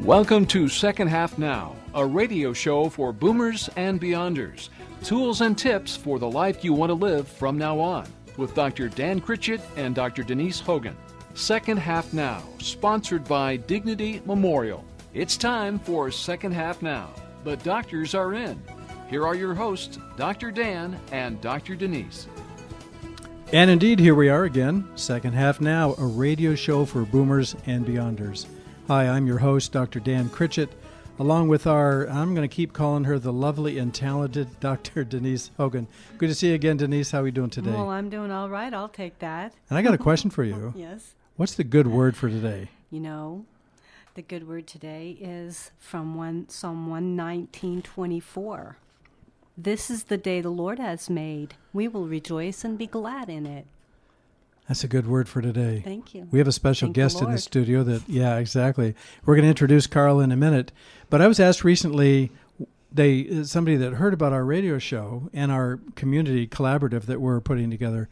Welcome to Second Half Now, a radio show for boomers and beyonders. Tools and tips for the life you want to live from now on with Dr. Dan Critchett and Dr. Denise Hogan. Second Half Now, sponsored by Dignity Memorial. It's time for Second Half Now. The doctors are in. Here are your hosts, Dr. Dan and Dr. Denise. And indeed, here we are again, Second Half Now, a radio show for boomers and beyonders. Hi, I'm your host, Dr. Dan Critchett, along with our, I'm going to keep calling her the lovely and talented Dr. Denise Hogan. Good to see you again, Denise. How are you doing today? Well, I'm doing all right. I'll take that. And I got a question for you. yes. What's the good word for today? You know, the good word today is from one, Psalm 119.24. This is the day the Lord has made. We will rejoice and be glad in it. That's a good word for today. Thank you. We have a special Thank the guest in the studio that, yeah, exactly. We're going to introduce Carl in a minute. But I was asked recently, they somebody that heard about our radio show and our community collaborative that we're putting together,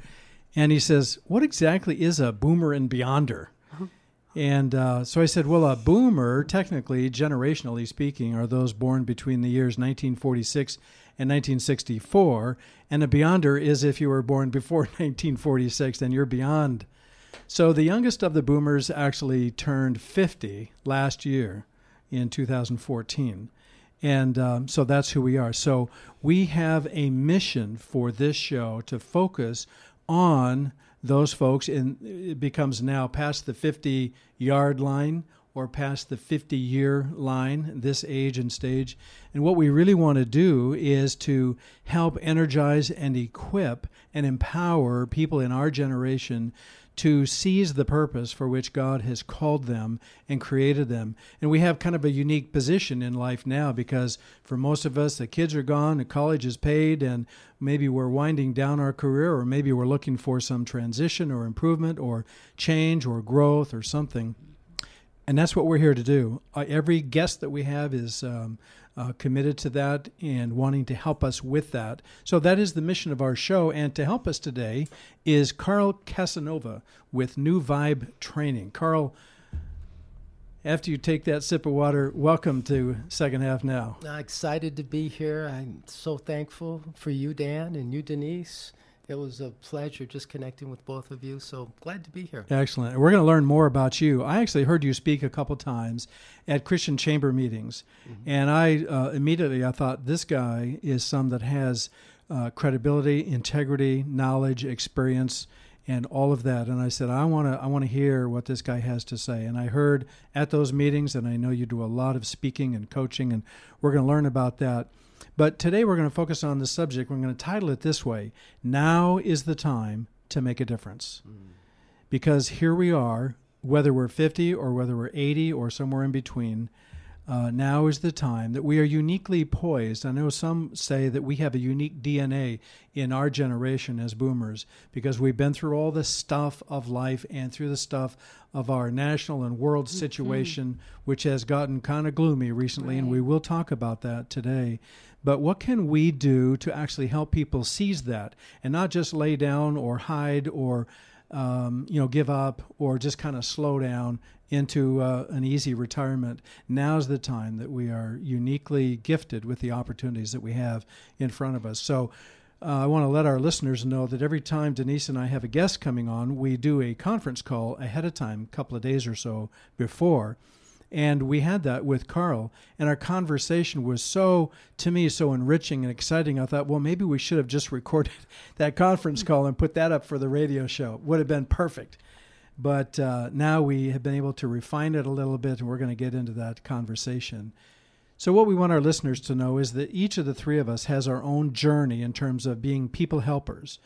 and he says, "What exactly is a boomer and beyonder?" And uh, so I said, well, a boomer, technically, generationally speaking, are those born between the years 1946 and 1964. And a beyonder is if you were born before 1946, then you're beyond. So the youngest of the boomers actually turned 50 last year in 2014. And um, so that's who we are. So we have a mission for this show to focus on those folks, and it becomes now past the 50 yard line or past the 50 year line, this age and stage. And what we really want to do is to help energize and equip and empower people in our generation to seize the purpose for which God has called them and created them. And we have kind of a unique position in life now because for most of us, the kids are gone, the college is paid, and maybe we're winding down our career, or maybe we're looking for some transition or improvement or change or growth or something. And that's what we're here to do. Uh, every guest that we have is um, uh, committed to that and wanting to help us with that. So that is the mission of our show. And to help us today is Carl Casanova with New Vibe Training. Carl, after you take that sip of water, welcome to Second Half Now. Excited to be here. I'm so thankful for you, Dan, and you, Denise. It was a pleasure just connecting with both of you. So glad to be here. Excellent. We're going to learn more about you. I actually heard you speak a couple times at Christian Chamber meetings, and I uh, immediately I thought this guy is some that has uh, credibility, integrity, knowledge, experience, and all of that. And I said, I want to I want to hear what this guy has to say. And I heard at those meetings, and I know you do a lot of speaking and coaching, and we're going to learn about that. But today we're going to focus on the subject. We're going to title it this way Now is the time to make a difference. Because here we are, whether we're 50 or whether we're 80 or somewhere in between, uh, now is the time that we are uniquely poised. I know some say that we have a unique DNA in our generation as boomers because we've been through all the stuff of life and through the stuff of our national and world situation, which has gotten kind of gloomy recently, and we will talk about that today. But what can we do to actually help people seize that and not just lay down or hide or um, you know, give up or just kind of slow down into uh, an easy retirement. Now's the time that we are uniquely gifted with the opportunities that we have in front of us. So. Uh, I want to let our listeners know that every time Denise and I have a guest coming on, we do a conference call ahead of time, a couple of days or so before. And we had that with Carl, and our conversation was so, to me, so enriching and exciting. I thought, well, maybe we should have just recorded that conference call and put that up for the radio show. Would have been perfect. But uh, now we have been able to refine it a little bit, and we're going to get into that conversation. So, what we want our listeners to know is that each of the three of us has our own journey in terms of being people helpers,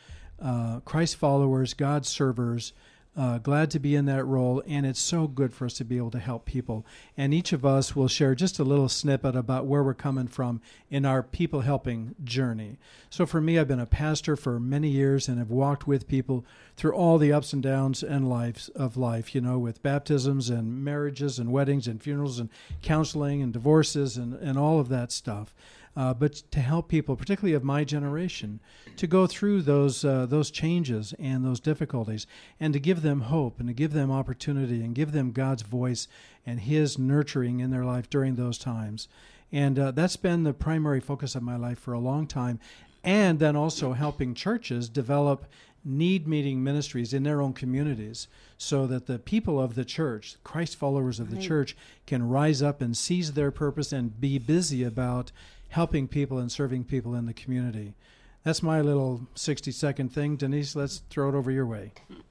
uh, Christ followers, God servers. Uh, glad to be in that role, and it's so good for us to be able to help people. And each of us will share just a little snippet about where we're coming from in our people helping journey. So, for me, I've been a pastor for many years and have walked with people through all the ups and downs and lives of life, you know, with baptisms and marriages and weddings and funerals and counseling and divorces and, and all of that stuff. Uh, but to help people, particularly of my generation, to go through those uh, those changes and those difficulties, and to give them hope and to give them opportunity and give them God's voice and His nurturing in their life during those times. And uh, that's been the primary focus of my life for a long time. And then also helping churches develop need meeting ministries in their own communities so that the people of the church, Christ followers of the Right. church, can rise up and seize their purpose and be busy about helping people and serving people in the community. That's my little 60 second thing. Denise, let's throw it over your way.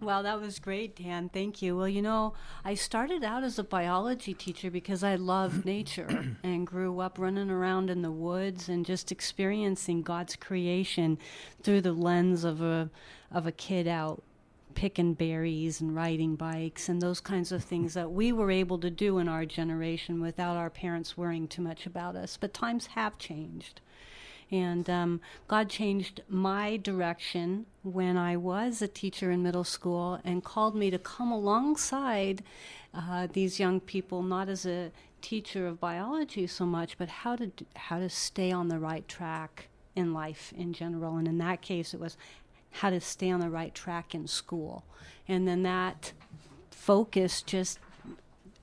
Well, that was great, Dan. Thank you. Well, you know, I started out as a biology teacher because I loved nature and grew up running around in the woods and just experiencing God's creation through the lens of a of a kid out picking berries and riding bikes and those kinds of things that we were able to do in our generation without our parents worrying too much about us. But times have changed. And um, God changed my direction when I was a teacher in middle school and called me to come alongside uh, these young people, not as a teacher of biology so much, but how to how to stay on the right track in life in general. And in that case, it was how to stay on the right track in school. And then that focus just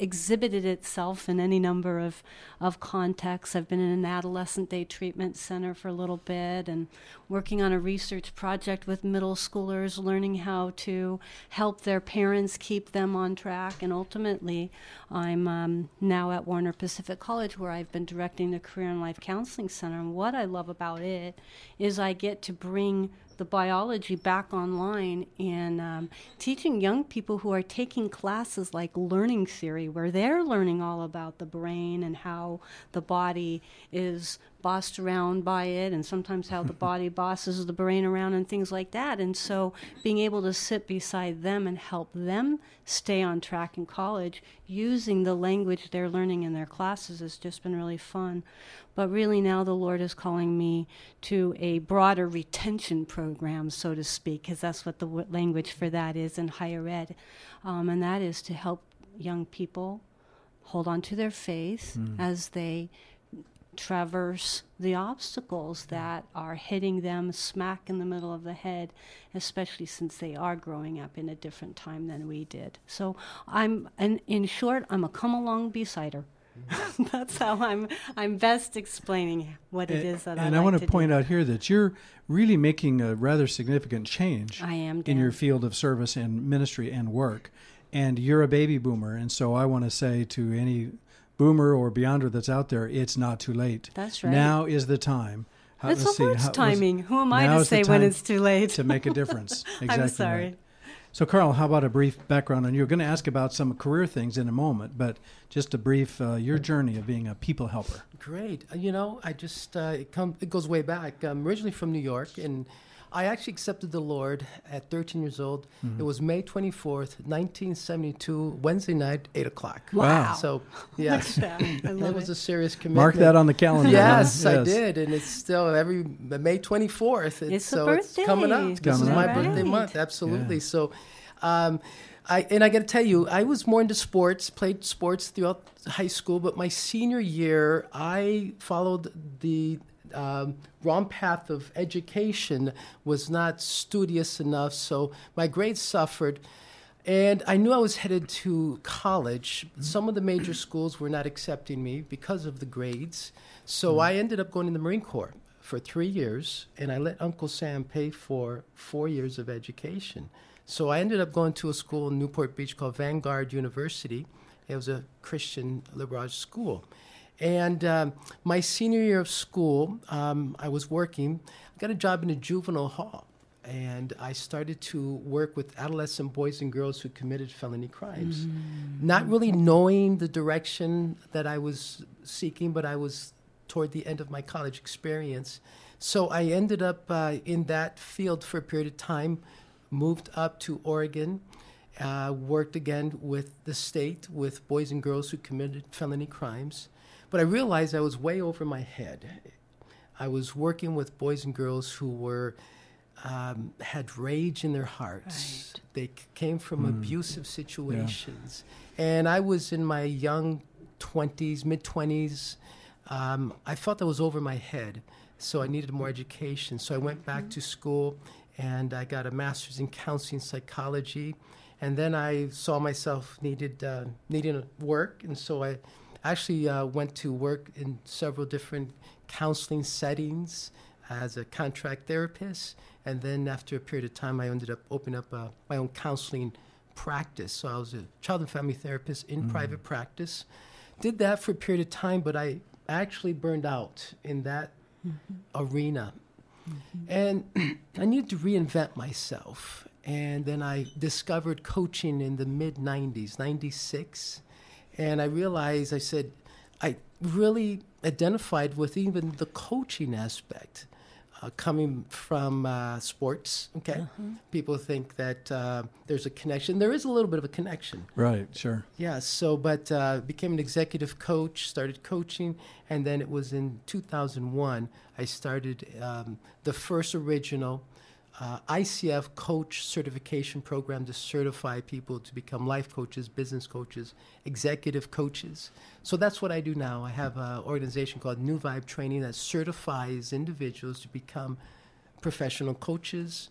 exhibited itself in any number of, of contexts. I've been in an adolescent day treatment center for a little bit and working on a research project with middle schoolers, learning how to help their parents keep them on track. And ultimately, I'm um, now at Warner Pacific College where I've been directing the Career and Life Counseling Center. And what I love about it is I get to bring the biology back online and um, teaching young people who are taking classes like learning theory, where they're learning all about the brain and how the body is bossed around by it, and sometimes how the body bosses the brain around and things like that. And so, being able to sit beside them and help them stay on track in college using the language they're learning in their classes has just been really fun. But really, now the Lord is calling me to a broader retention program, so to speak, because that's what the w- language for that is in higher ed. Um, and that is to help young people hold on to their faith as they traverse the obstacles that are hitting them smack in the middle of the head, especially since they are growing up in a different time than we did. So I'm, and in short, I'm a come along besider. Mm-hmm. That's how I'm. I'm best explaining what it is that I and like I want to point do. out here that you're really making a rather significant change I am in your field of service and ministry and work. And you're a baby boomer. And so I want to say to any boomer or beyonder that's out there, it's not too late. That's right. Now is the time. How- It's let's see, Lord's how- was- timing. Who am I to say when it's too late? to make a difference. Exactly I'm right. sorry. So, Carl, how about a brief background on you? We're going to ask about some career things in a moment, but just a brief uh, your journey of being a people helper. Great. Uh, You know, I just uh, it come it goes way back. I'm originally from New York, and I actually accepted the Lord at 13 years old. Mm-hmm. It was May 24th, 1972, Wednesday night, eight o'clock. Wow. So yes, Look that. It was a serious commitment. Mark that on the calendar. Yes, huh? I did, and it's still every May 24th. It's a so it's coming up. birthday. This coming is my yeah. birthday Right. month, absolutely. Yeah. So, um, I and I got to tell you, I was more into sports, played sports throughout high school, but my senior year, I followed the um, wrong path of education, was not studious enough, so my grades suffered. And I knew I was headed to college. Some of the major schools were not accepting me because of the grades. So I ended up going to the Marine Corps for three years, and I let Uncle Sam pay for four years of education. So I ended up going to a school in Newport Beach called Vanguard University. It was a Christian liberal arts school. And um, my senior year of school, um, I was working. I got a job in a juvenile hall and I started to work with adolescent boys and girls who committed felony crimes. Not really knowing the direction that I was seeking, but I was toward the end of my college experience. So I ended up uh, in that field for a period of time, moved up to Oregon, uh, worked again with the state, with boys and girls who committed felony crimes. But I realized I was way over my head. I was working with boys and girls who were um, had rage in their hearts. They c- came from abusive situations, and I was in my young twenties, mid twenties. um, I felt that was over my head, so I needed more education. So I went back to school and I got a master's in counseling psychology. And then I saw myself needed uh, needing work, and so I actually uh, went to work in several different counseling settings as a contract therapist. And then after a period of time, I ended up opening up uh, my own counseling practice. So I was a child and family therapist in private practice. Did that for a period of time, but I actually burned out in that arena. And I needed to reinvent myself. And then I discovered coaching in the mid 90s, 96. And I realized, I said, I really identified with even the coaching aspect. Uh, coming from uh, sports, okay? People think that uh, there's a connection. There is a little bit of a connection. Right, sure. Yeah, so, but uh, became an executive coach, started coaching, and then it was in 2001 I started um, the first original uh, ICF coach certification program to certify people to become life coaches, business coaches, executive coaches. So that's what I do now. I have an organization called New Vibe Training that certifies individuals to become professional coaches,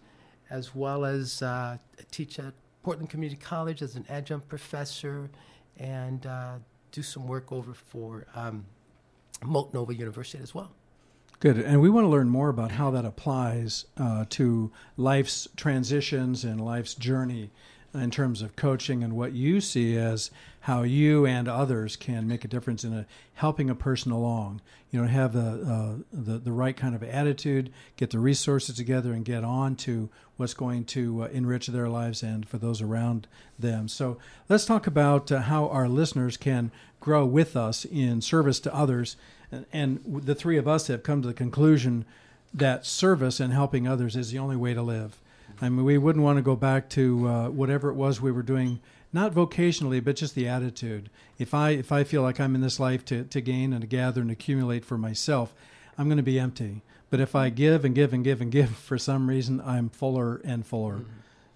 as well as uh, teach at Portland Community College as an adjunct professor, and uh, do some work over for um, Multnomah University as well. Good. And we want to learn more about how that applies uh, to life's transitions and life's journey in terms of coaching and what you see as how you and others can make a difference in a, helping a person along. You know, have the, uh, the the right kind of attitude, get the resources together, and get on to what's going to uh, enrich their lives and for those around them. So let's talk about uh, how our listeners can grow with us in service to others. And, the three of us have come to the conclusion that service and helping others is the only way to live. I mean, we wouldn't want to go back to uh, whatever it was we were doing, not vocationally, but just the attitude. If I if I feel like I'm in this life to, to gain and to gather and accumulate for myself, I'm going to be empty. But if I give and give and give and give, for some reason, I'm fuller and fuller.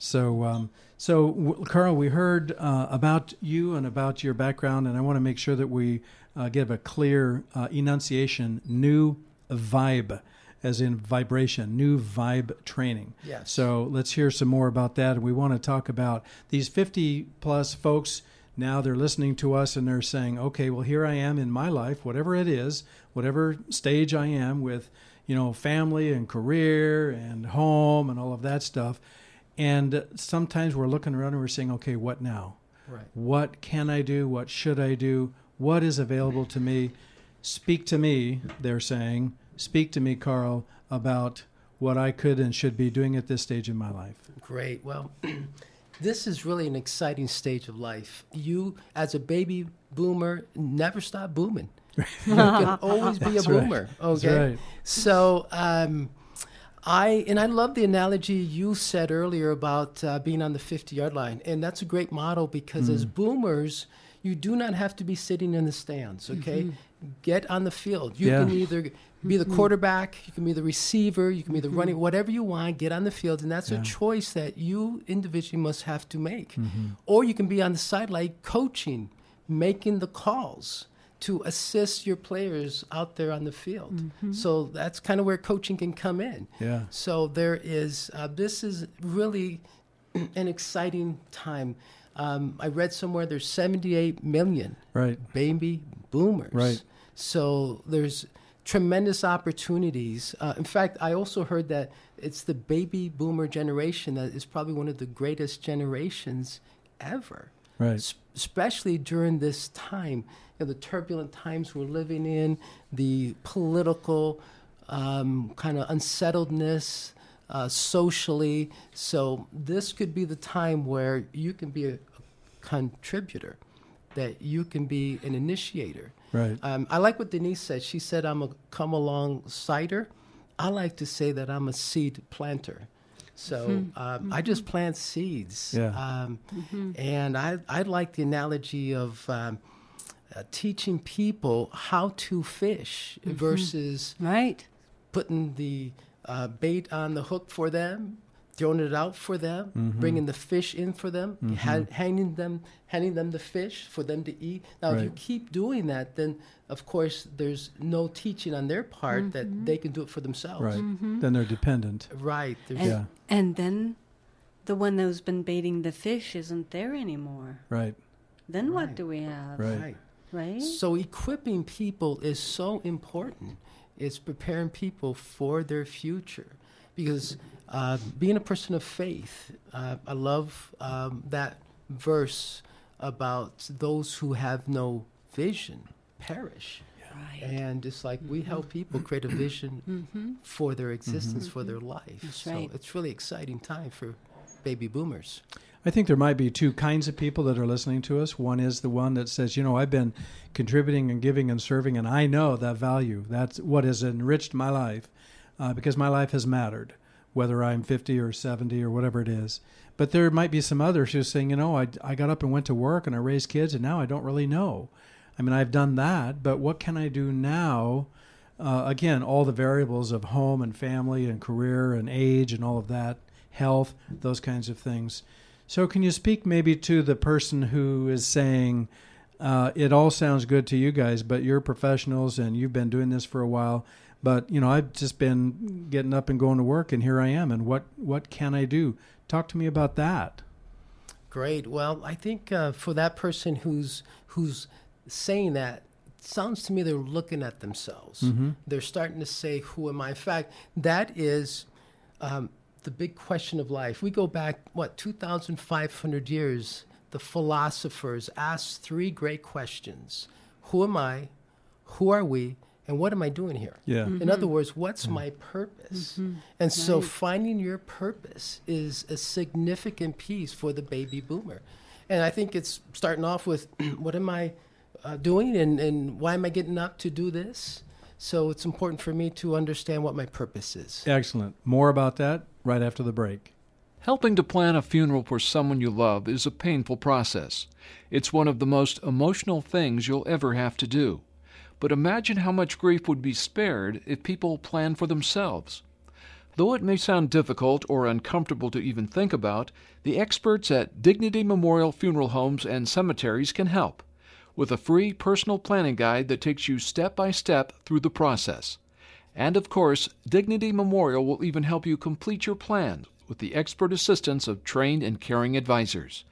So, um, so w- Carl, we heard uh, about you and about your background, and I want to make sure that we uh, give a clear uh, enunciation. New vibe, as in vibration. New vibe training. Yes. So let's hear some more about that. We want to talk about these 50 plus folks. Now they're listening to us and they're saying, okay, well, here I am in my life, whatever it is, whatever stage I am with, you know, family and career and home and all of that stuff. And sometimes we're looking around and we're saying, okay, what now? Right. What can I do? What should I do? What is available to me? Speak to me, they're saying. Speak to me, Carl, about what I could and should be doing at this stage in my life. Great. Well, this is really an exciting stage of life. You, as a baby boomer, never stop booming. you can always be a That's right. boomer. That's Okay. right. So, um, I and I love the analogy you said earlier about uh, being on the 50 yard line, and that's a great model because Mm. as boomers, you do not have to be sitting in the stands. Okay, get on the field. You Yeah. can either be the quarterback, you can be the receiver, you can be the running, whatever you want. Get on the field, and that's Yeah. a choice that you individually must have to make. Or you can be on the sideline coaching, making the calls to assist your players out there on the field. So that's kind of where coaching can come in. Yeah. So there is, uh, this is really an exciting time. Um, I read somewhere there's 78 million Right. baby boomers. Right. So there's tremendous opportunities. Uh, in fact, I also heard that it's the baby boomer generation that is probably one of the greatest generations ever Right. s- especially during this time, you know, the turbulent times we're living in, the political um, kind of unsettledness uh, socially. So this could be the time where you can be a, a contributor, that you can be an initiator. Right. Um, I like what Denise said. She said, "I'm a come alongside I like to say that I'm a seed planter. So um, I just plant seeds. Yeah. Um, And I, I like the analogy of um, uh, teaching people how to fish versus Right. putting the uh, bait on the hook for them throwing it out for them, Mm-hmm. bringing the fish in for them, ha- handing them handing them the fish for them to eat. Now, if you keep doing that, then of course there's no teaching on their part that they can do it for themselves. Right. Then they're dependent. Right. And, Yeah. and then the one who's been baiting the fish isn't there anymore. Right. Then what do we have? Right. Right. Right? So equipping people is so important. It's preparing people for their future, because uh, being a person of faith, uh, I love um, that verse about those who have no vision perish. Right. And it's like we help people create a vision for their existence, for their life. That's so right. it's really exciting time for baby boomers. I think there might be two kinds of people that are listening to us. One is the one that says, you know, I've been contributing and giving and serving, and I know that value. That's what has enriched my life uh, because my life has mattered, whether I'm 50 or 70 or whatever it is. But there might be some others who are saying, you know, I, I got up and went to work and I raised kids, and now I don't really know. I mean, I've done that, but what can I do now? Uh, again, all the variables of home and family and career and age and all of that, health, those kinds of things. So, can you speak maybe to the person who is saying, uh, it all sounds good to you guys, but you're professionals and you've been doing this for a while. But you know, I've just been getting up and going to work, and here I am. And what what can I do? Talk to me about that. Great. Well, I think uh, for that person who's who's saying that, sounds to me they're looking at themselves. They're starting to say, "Who am I?" In fact, that is um, the big question of life. We go back what two thousand five hundred years. The philosophers asked three great questions: Who am I? Who are we? And what am I doing here? Yeah. Mm-hmm. In other words, what's mm. my purpose? Mm-hmm. And so finding your purpose is a significant piece for the baby boomer. And I think it's starting off with what am I uh, doing and, and why am I getting up to do this? So it's important for me to understand what my purpose is. Excellent. More about that right after the break. Helping to plan a funeral for someone you love is a painful process. It's one of the most emotional things you'll ever have to do. But imagine how much grief would be spared if people plan for themselves. Though it may sound difficult or uncomfortable to even think about, the experts at Dignity Memorial Funeral Homes and Cemeteries can help with a free personal planning guide that takes you step by step through the process. And of course, Dignity Memorial will even help you complete your plan with the expert assistance of trained and caring advisors.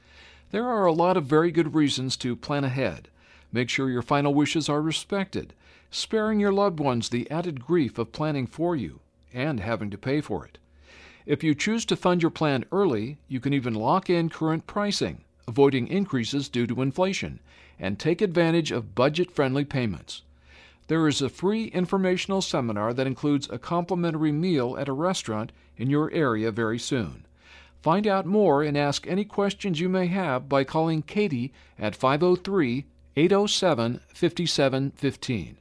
There are a lot of very good reasons to plan ahead. Make sure your final wishes are respected, sparing your loved ones the added grief of planning for you and having to pay for it. If you choose to fund your plan early, you can even lock in current pricing, avoiding increases due to inflation, and take advantage of budget friendly payments. There is a free informational seminar that includes a complimentary meal at a restaurant in your area very soon. Find out more and ask any questions you may have by calling Katie at 503 807 5715.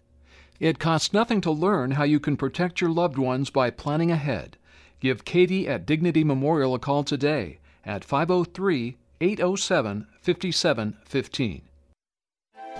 It costs nothing to learn how you can protect your loved ones by planning ahead. Give Katie at Dignity Memorial a call today at 503 807 5715.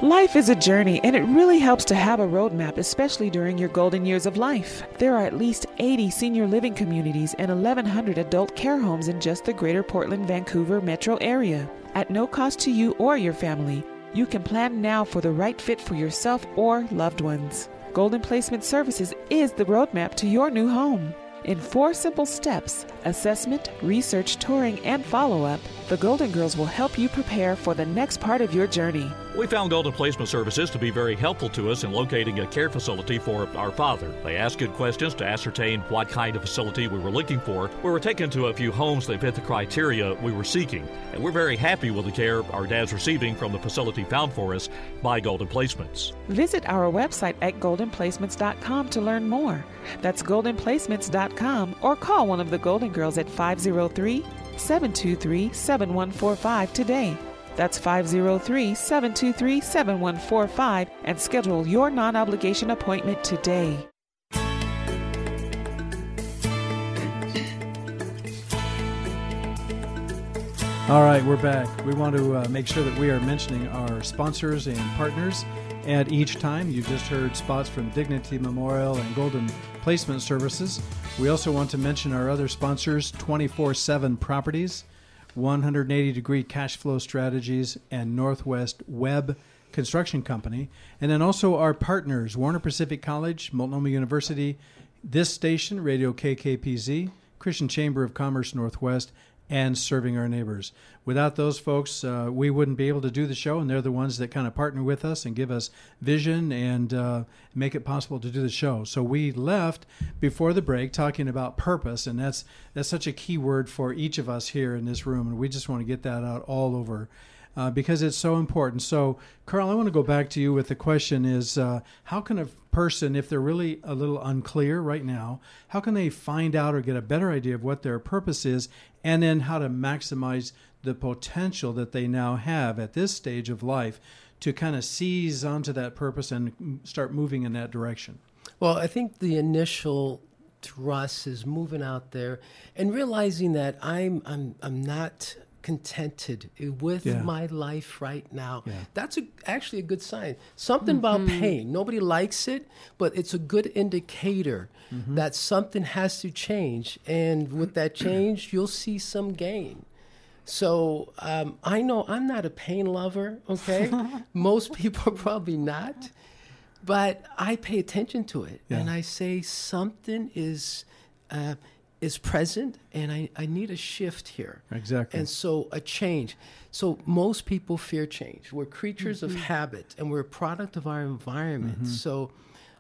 Life is a journey, and it really helps to have a roadmap, especially during your golden years of life. There are at least 80 senior living communities and 1,100 adult care homes in just the greater Portland Vancouver metro area. At no cost to you or your family, you can plan now for the right fit for yourself or loved ones. Golden Placement Services is the roadmap to your new home. In four simple steps assessment, research, touring, and follow up the Golden Girls will help you prepare for the next part of your journey. We found Golden Placement Services to be very helpful to us in locating a care facility for our father. They asked good questions to ascertain what kind of facility we were looking for. We were taken to a few homes that fit the criteria we were seeking, and we're very happy with the care our dad's receiving from the facility found for us by Golden Placements. Visit our website at goldenplacements.com to learn more. That's goldenplacements.com or call one of the Golden Girls at 503 723 7145 today. That's 503 723 7145 and schedule your non obligation appointment today. All right, we're back. We want to uh, make sure that we are mentioning our sponsors and partners. At each time, you just heard spots from Dignity Memorial and Golden Placement Services. We also want to mention our other sponsors 24 7 Properties, 180 Degree Cash Flow Strategies, and Northwest Web Construction Company. And then also our partners Warner Pacific College, Multnomah University, this station, Radio KKPZ, Christian Chamber of Commerce Northwest, and serving our neighbors. Without those folks, uh, we wouldn't be able to do the show, and they're the ones that kind of partner with us and give us vision and uh, make it possible to do the show. So we left before the break talking about purpose, and that's that's such a key word for each of us here in this room, and we just want to get that out all over. Uh, because it's so important. So, Carl, I want to go back to you with the question: Is uh, how can a person, if they're really a little unclear right now, how can they find out or get a better idea of what their purpose is and then how to maximize the potential that they now have at this stage of life to kind of seize onto that purpose and start moving in that direction? Well, I think the initial thrust is moving out there and realizing that I'm I'm I'm not contented with Yeah. my life right now. Yeah. That's a, actually a good sign. Something about pain. Nobody likes it, but it's a good indicator that something has to change. And with that change, you'll see some gain. So um, I know I'm not a pain lover, okay? Most people are probably not. But I pay attention to it Yeah. and I say something is uh, is present and I, I need a shift here. Exactly. And so a change. So most people fear change. We're creatures of habit and we're a product of our environment. So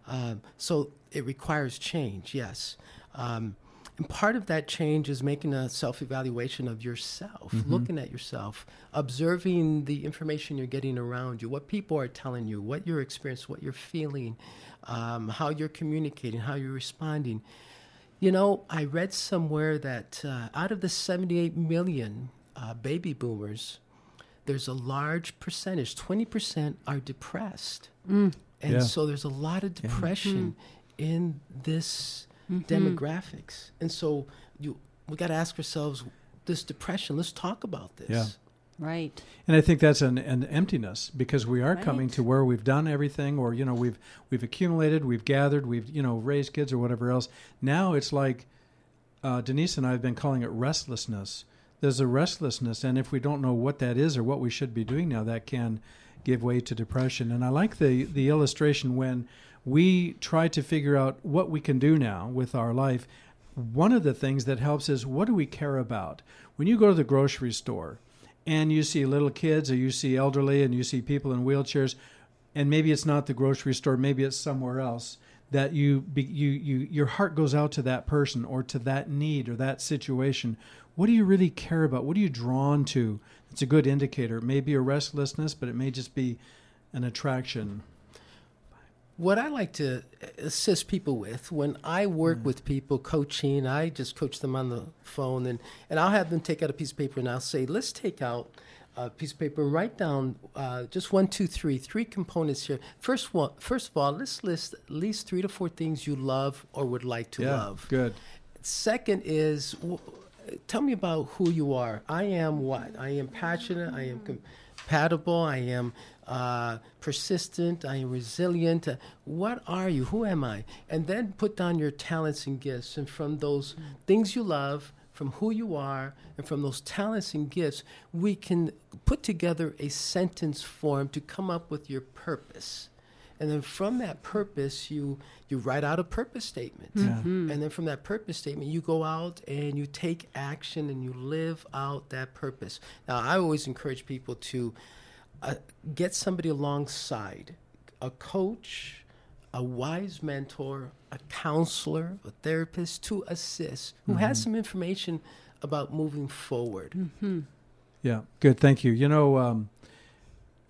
um, so it requires change, yes. Um, and part of that change is making a self evaluation of yourself, looking at yourself, observing the information you're getting around you, what people are telling you, what you're experiencing, what you're feeling, um, how you're communicating, how you're responding. You know, I read somewhere that uh, out of the 78 million uh, baby boomers, there's a large percentage, 20% are depressed. And Yeah. so there's a lot of depression in this demographics. And so you we got to ask ourselves this depression, let's talk about this. Yeah. Right. And I think that's an, an emptiness because we are coming to where we've done everything, or you know, we've we've accumulated, we've gathered, we've you know raised kids or whatever else. Now it's like uh, Denise and I have been calling it restlessness. There's a restlessness, and if we don't know what that is or what we should be doing now, that can give way to depression. And I like the the illustration when we try to figure out what we can do now with our life. One of the things that helps is what do we care about? When you go to the grocery store and you see little kids or you see elderly and you see people in wheelchairs, and maybe it's not the grocery store, maybe it's somewhere else that you you you your heart goes out to that person or to that need or that situation. What do you really care about? What are you drawn to? It's a good indicator. It may be a restlessness, but it may just be an attraction. What I like to assist people with when I work with people coaching, I just coach them on the phone and, and I'll have them take out a piece of paper and I'll say, let's take out a piece of paper and write down uh, just one, two, three, three components here. First one, first of all, let's list at least three to four things you love or would like to love. good. Second is, w- tell me about who you are. I am what? I am passionate. I am compatible. I am uh, persistent. I am resilient. Uh, what are you? Who am I? And then put down your talents and gifts. And from those things you love, from who you are, and from those talents and gifts, we can put together a sentence form to come up with your purpose. And then from that purpose, you you write out a purpose statement. And then from that purpose statement, you go out and you take action and you live out that purpose. Now, I always encourage people to uh, get somebody alongside a coach, a wise mentor, a counselor, a therapist to assist who has some information about moving forward. Yeah, good. Thank you. You know, um,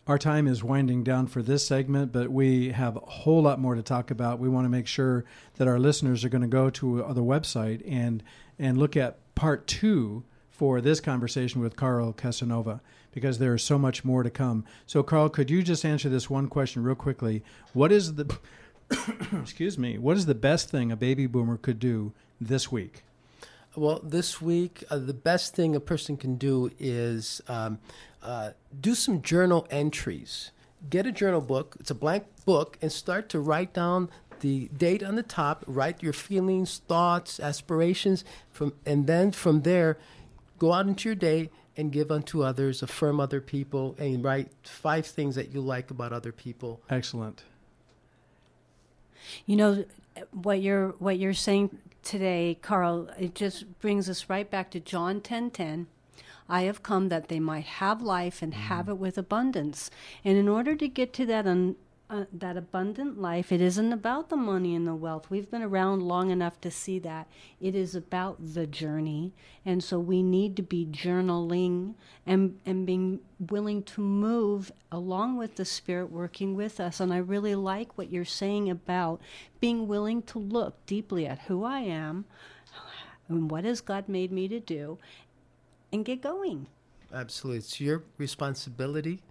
our time is winding down for this segment, but we have a whole lot more to talk about. We want to make sure that our listeners are going to go to uh, the website and and look at part two for this conversation with Carl Casanova because there is so much more to come. So, Carl, could you just answer this one question real quickly? What is the excuse me? What is the best thing a baby boomer could do this week? Well, this week, uh, the best thing a person can do is um, uh, do some journal entries. get a journal book. It's a blank book, and start to write down the date on the top. Write your feelings, thoughts, aspirations, from, and then from there, go out into your day and give unto others, affirm other people, and write five things that you like about other people. Excellent. You know what you're what you're saying today, Carl. It just brings us right back to John ten ten. I have come that they might have life and mm-hmm. have it with abundance. And in order to get to that un, uh, that abundant life, it isn't about the money and the wealth. We've been around long enough to see that. It is about the journey. And so we need to be journaling and, and being willing to move along with the Spirit working with us. And I really like what you're saying about being willing to look deeply at who I am and what has God made me to do and get going. Absolutely. It's your responsibility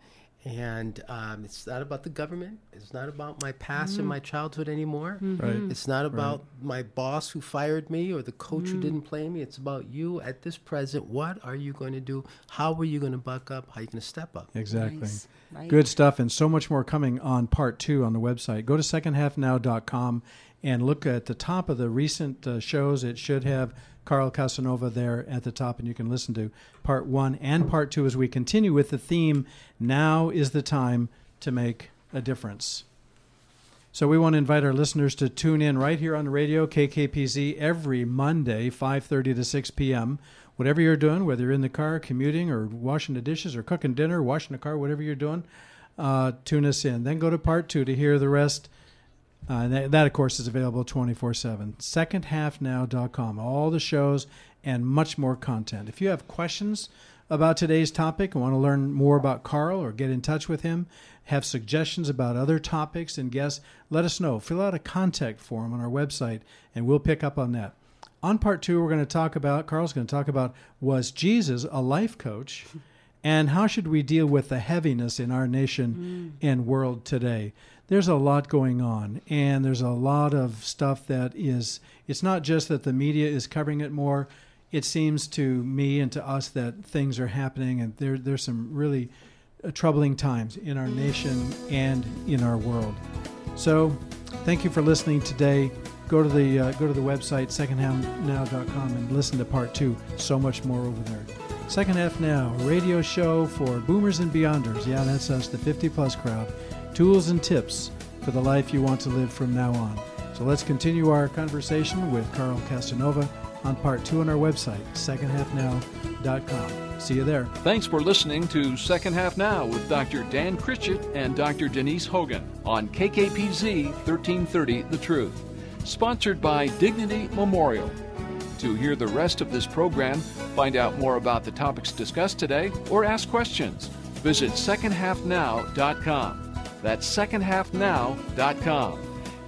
and um, it's not about the government. It's not about my past Mm-hmm. and my childhood anymore. Right. It's not about my boss who fired me or the coach Mm. who didn't play me. It's about you at this present. What are you going to do? How are you going to buck up? How are you going to step up? Exactly. Nice. Right. Good stuff, and so much more coming on part two on the website. Go to secondhalfnow.com and look at the top of the recent uh, shows. It should have Carl Casanova there at the top, and you can listen to part one and part two as we continue with the theme Now is the Time to Make a Difference. So we want to invite our listeners to tune in right here on the radio, KKPZ, every Monday, 5.30 to 6 p.m. Whatever you're doing, whether you're in the car, commuting, or washing the dishes, or cooking dinner, washing the car, whatever you're doing, uh, tune us in. Then go to part two to hear the rest. Uh, that, that, of course, is available 24-7. Secondhalfnow.com. All the shows and much more content. If you have questions about today's topic and want to learn more about Carl or get in touch with him, have suggestions about other topics and guests, let us know. Fill out a contact form on our website, and we'll pick up on that. On part two, we're going to talk about, Carl's going to talk about, was Jesus a life coach? And how should we deal with the heaviness in our nation mm. and world today? There's a lot going on, and there's a lot of stuff that is, it's not just that the media is covering it more. It seems to me and to us that things are happening, and there, there's some really uh, troubling times in our nation and in our world. So, thank you for listening today. Go to the uh, go to the website secondhalfnow.com and listen to part two. So much more over there. Second Half Now, radio show for boomers and beyonders. Yeah, that's us, the 50 plus crowd. Tools and tips for the life you want to live from now on. So let's continue our conversation with Carl Casanova on part two on our website, secondhalfnow.com. See you there. Thanks for listening to Second Half Now with Dr. Dan Critchett and Dr. Denise Hogan on KKPZ 1330 The Truth. Sponsored by Dignity Memorial. To hear the rest of this program, find out more about the topics discussed today, or ask questions, visit secondhalfnow.com. That's secondhalfnow.com.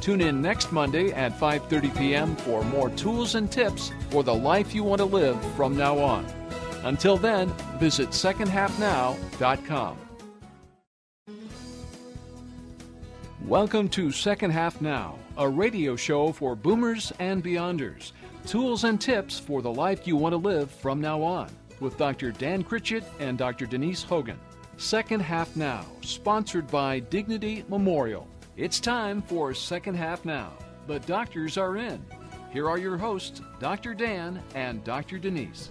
Tune in next Monday at 5:30 p.m. for more tools and tips for the life you want to live from now on. Until then, visit secondhalfnow.com. Welcome to Second Half Now, a radio show for boomers and beyonders. Tools and tips for the life you want to live from now on with Dr. Dan Critchett and Dr. Denise Hogan. Second Half Now, sponsored by Dignity Memorial. It's time for Second Half Now. The doctors are in. Here are your hosts, Dr. Dan and Dr. Denise.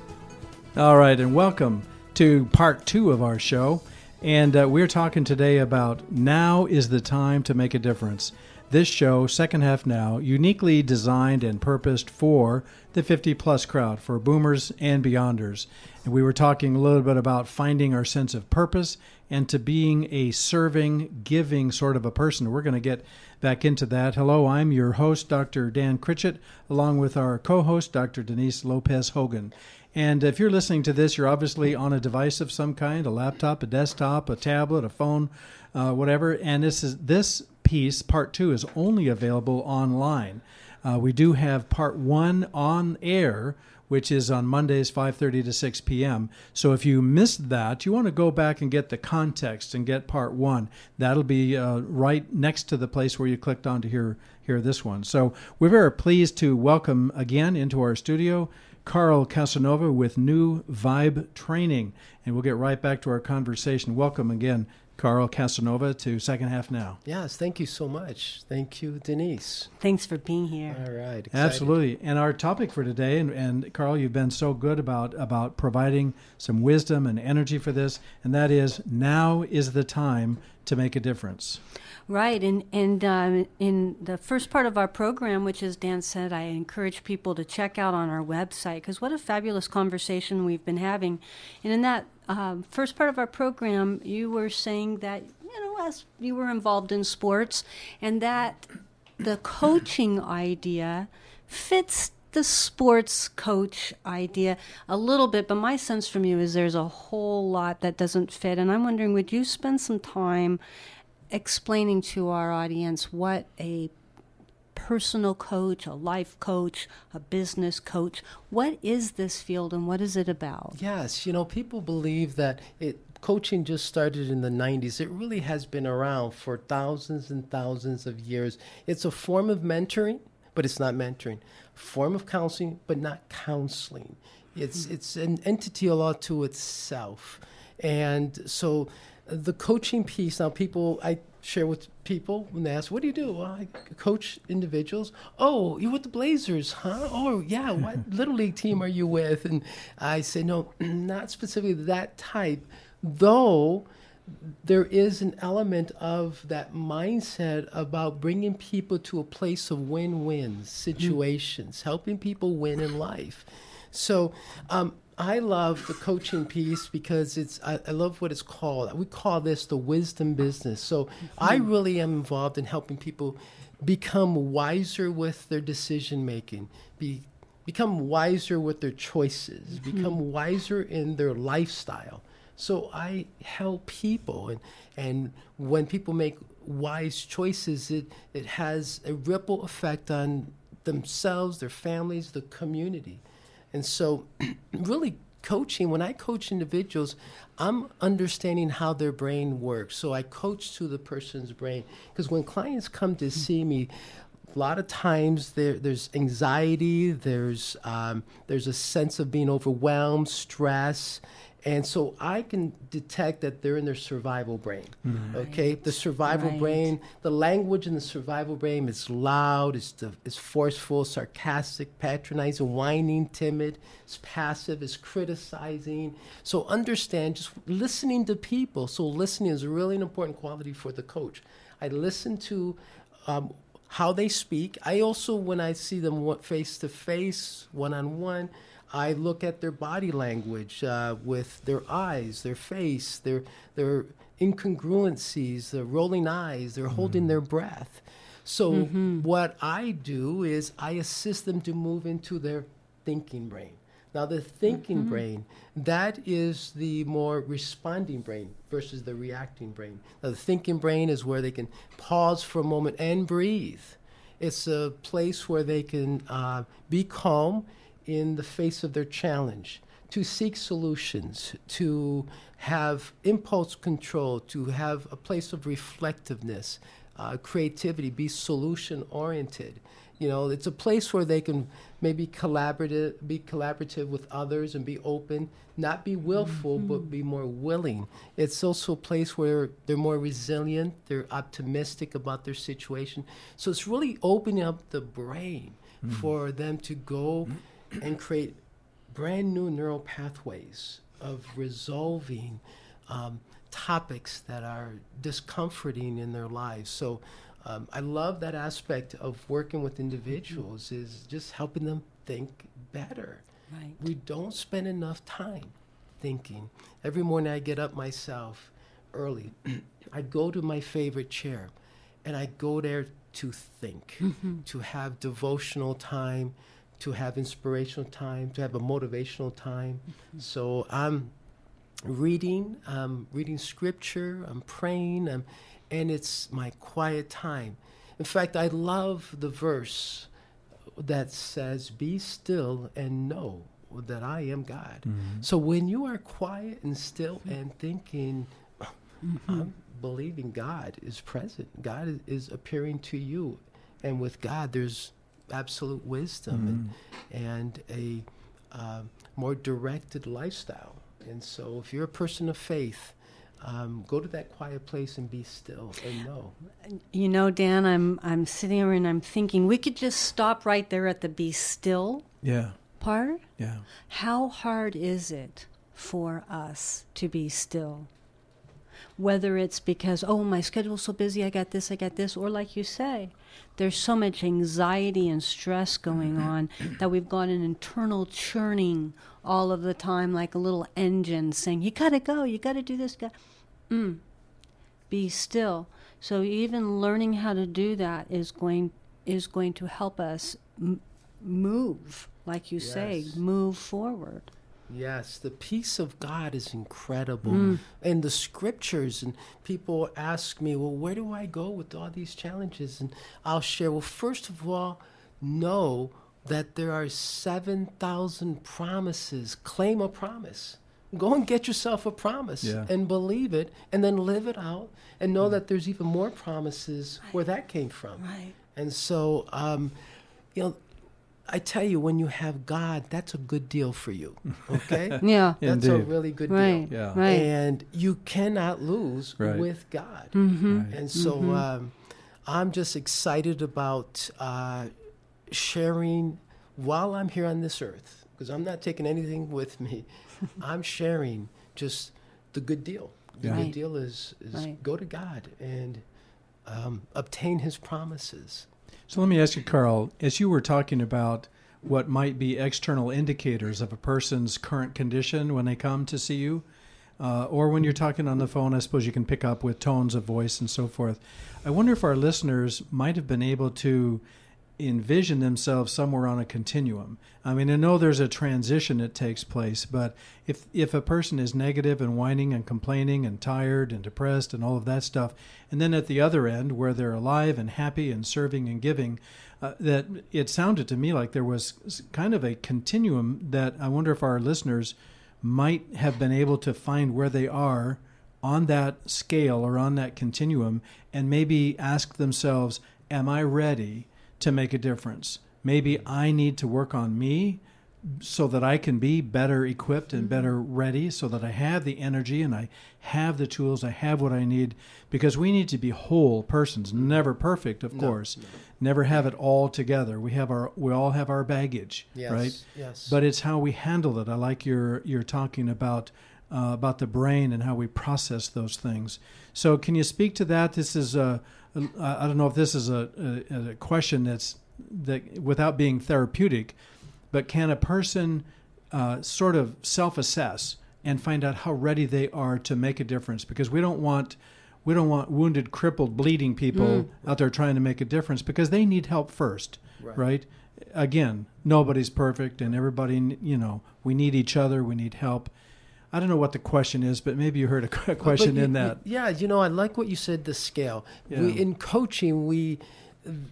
All right, and welcome to part two of our show. And uh, we're talking today about now is the time to make a difference. This show, Second Half Now, uniquely designed and purposed for the 50 plus crowd, for boomers and beyonders. And we were talking a little bit about finding our sense of purpose and to being a serving, giving sort of a person. We're going to get back into that. Hello, I'm your host, Dr. Dan Critchett, along with our co host, Dr. Denise Lopez Hogan. And if you're listening to this, you're obviously on a device of some kind a laptop, a desktop, a tablet, a phone, uh, whatever. And this is this piece, part two, is only available online. Uh, we do have part one on air, which is on Mondays, 5:30 to 6 p.m. So if you missed that, you want to go back and get the context and get part one. That'll be uh, right next to the place where you clicked on to hear hear this one. So we're very pleased to welcome again into our studio. Carl Casanova with New Vibe Training. And we'll get right back to our conversation. Welcome again, Carl Casanova to Second Half Now. Yes, thank you so much. Thank you, Denise. Thanks for being here. All right. excited. Absolutely. And our topic for today, and, and Carl, you've been so good about about providing some wisdom and energy for this, and that is now is the time to make a difference. Right, and and um, in the first part of our program, which as Dan said, I encourage people to check out on our website because what a fabulous conversation we've been having. And in that um, first part of our program, you were saying that you know as you were involved in sports, and that the coaching idea fits the sports coach idea a little bit, but my sense from you is there's a whole lot that doesn't fit. And I'm wondering, would you spend some time explaining to our audience what a personal coach, a life coach, a business coach, what is this field and what is it about? Yes, you know, people believe that it coaching just started in the 90s. It really has been around for thousands and thousands of years. It's a form of mentoring, but it's not mentoring. Form of counseling, but not counseling. It's hmm. it's an entity a lot to itself. And so the coaching piece now people I share with people when they ask, "What do you do?" Well, I coach individuals. Oh, you're with the Blazers, huh? Oh, yeah. What little league team are you with? And I say, no, not specifically that type, though. There is an element of that mindset about bringing people to a place of win-win situations, helping people win in life. So, um, I love the coaching piece because it's I, I, love what it's called. We call this the wisdom business. So I hmm. really am involved in helping people become wiser with their decision making, be become wiser with their choices, hmm. become wiser in their lifestyle. So I help people and and when people make wise choices it it has a ripple effect on themselves, their families, the community. And so, really, coaching, when I coach individuals, I'm understanding how their brain works. So I coach to the person's brain. Because when clients come to see me, a lot of times there, there's anxiety, there's, um, there's a sense of being overwhelmed, stress. And so I can detect that they're in their survival brain. Mm-hmm. Okay, the survival right. brain, the language in the survival brain is loud, it's, the, it's forceful, sarcastic, patronizing, whining, timid, it's passive, it's criticizing. So understand just listening to people. So listening is really an important quality for the coach. I listen to um, how they speak. I also, when I see them face to face, one on one, I look at their body language uh, with their eyes, their face, their their incongruencies, the rolling eyes, they're mm-hmm. holding their breath. So mm-hmm. what I do is I assist them to move into their thinking brain. Now the thinking mm-hmm. brain, that is the more responding brain versus the reacting brain. Now the thinking brain is where they can pause for a moment and breathe. It's a place where they can uh, be calm in the face of their challenge, to seek solutions, to have impulse control, to have a place of reflectiveness, uh, creativity, be solution oriented. You know, it's a place where they can maybe collaborative, be collaborative with others and be open, not be willful, mm-hmm. but be more willing. It's also a place where they're more resilient, they're optimistic about their situation. So it's really opening up the brain mm-hmm. for them to go and create brand new neural pathways of resolving um, topics that are discomforting in their lives. So um, I love that aspect of working with individuals mm-hmm. is just helping them think better. Right. We don't spend enough time thinking. Every morning I get up myself early. I go to my favorite chair and I go there to think, mm-hmm. to have devotional time, to have inspirational time, to have a motivational time. Mm-hmm. So I'm reading, I'm reading scripture, I'm praying, I'm, and it's my quiet time. In fact, I love the verse that says, Be still and know that I am God. Mm-hmm. So when you are quiet and still mm-hmm. and thinking, mm-hmm. I'm believing God is present, God is, is appearing to you. And with God, there's absolute wisdom mm-hmm. and, and, a uh, more directed lifestyle. And so, if you're a person of faith, um, go to that quiet place and be still and know. You know, Dan, I'm I'm sitting here and I'm thinking we could just stop right there at the be still Yeah. part. Yeah. How hard is it for us to be still? Whether it's because, oh, my schedule's so busy, I got this, I got this, or like you say, there's so much anxiety and stress going on that we've got an internal churning all of the time, like a little engine saying, you gotta go, you gotta do this, got mm. be still. So even learning how to do that is going is going to help us m- move, like you say, move forward. Yes, the peace of God is incredible. Mm. And the scriptures, and people ask me, well, where do I go with all these challenges? And I'll share, well, first of all, know that there are 7,000 promises. Claim a promise. Go and get yourself a promise Yeah. and believe it, and then live it out, and know that there's even more promises where that came from. Right. And so, um, you know, I tell you, when you have God, that's a good deal for you. Okay? Yeah. That's a Indeed. really good Right. deal. Yeah. Right. And you cannot lose Right. with God. mm-hmm. Right. And so um, I'm just excited about uh, sharing while I'm here on this earth, because I'm not taking anything with me. I'm sharing just the good deal. The Yeah. good Right. deal is, is Right. go to God and um, obtain his promises. So let me ask you, Carl, as you were talking about what might be external indicators of a person's current condition when they come to see you, uh, or when you're talking on the phone, I suppose you can pick up with tones of voice and so forth. I wonder if our listeners might have been able to envision themselves somewhere on a continuum. I mean, I know there's a transition that takes place, but if if a person is negative and whining and complaining and tired and depressed and all of that stuff, and then at the other end where they're alive and happy and serving and giving, uh, that it sounded to me like there was kind of a continuum that I wonder if our listeners might have been able to find where they are on that scale or on that continuum and maybe ask themselves, Am I ready to make a difference? Maybe I need to work on me so that I can be better equipped and better ready, so that I have the energy and I have the tools, I have what I need, because we need to be whole persons, never perfect, of course, never have it all together. We have our, we all have our baggage, Yes. right? Yes. but it's how we handle it. I like your you're talking about uh, about the brain and how we process those things. So, can you speak to that? This is a I don't know if this is a, a, a question that's that without being therapeutic, but can a person uh, sort of self-assess and find out how ready they are to make a difference? Because we don't want we don't want wounded, crippled, bleeding people out there trying to make a difference because they need help first, Right. right? Again, nobody's perfect, and everybody, you know, we need each other, we need help. I don't know what the question is, but maybe you heard a But question you- in that. Yeah, you know, I like what you said. The scale. We, in coaching, we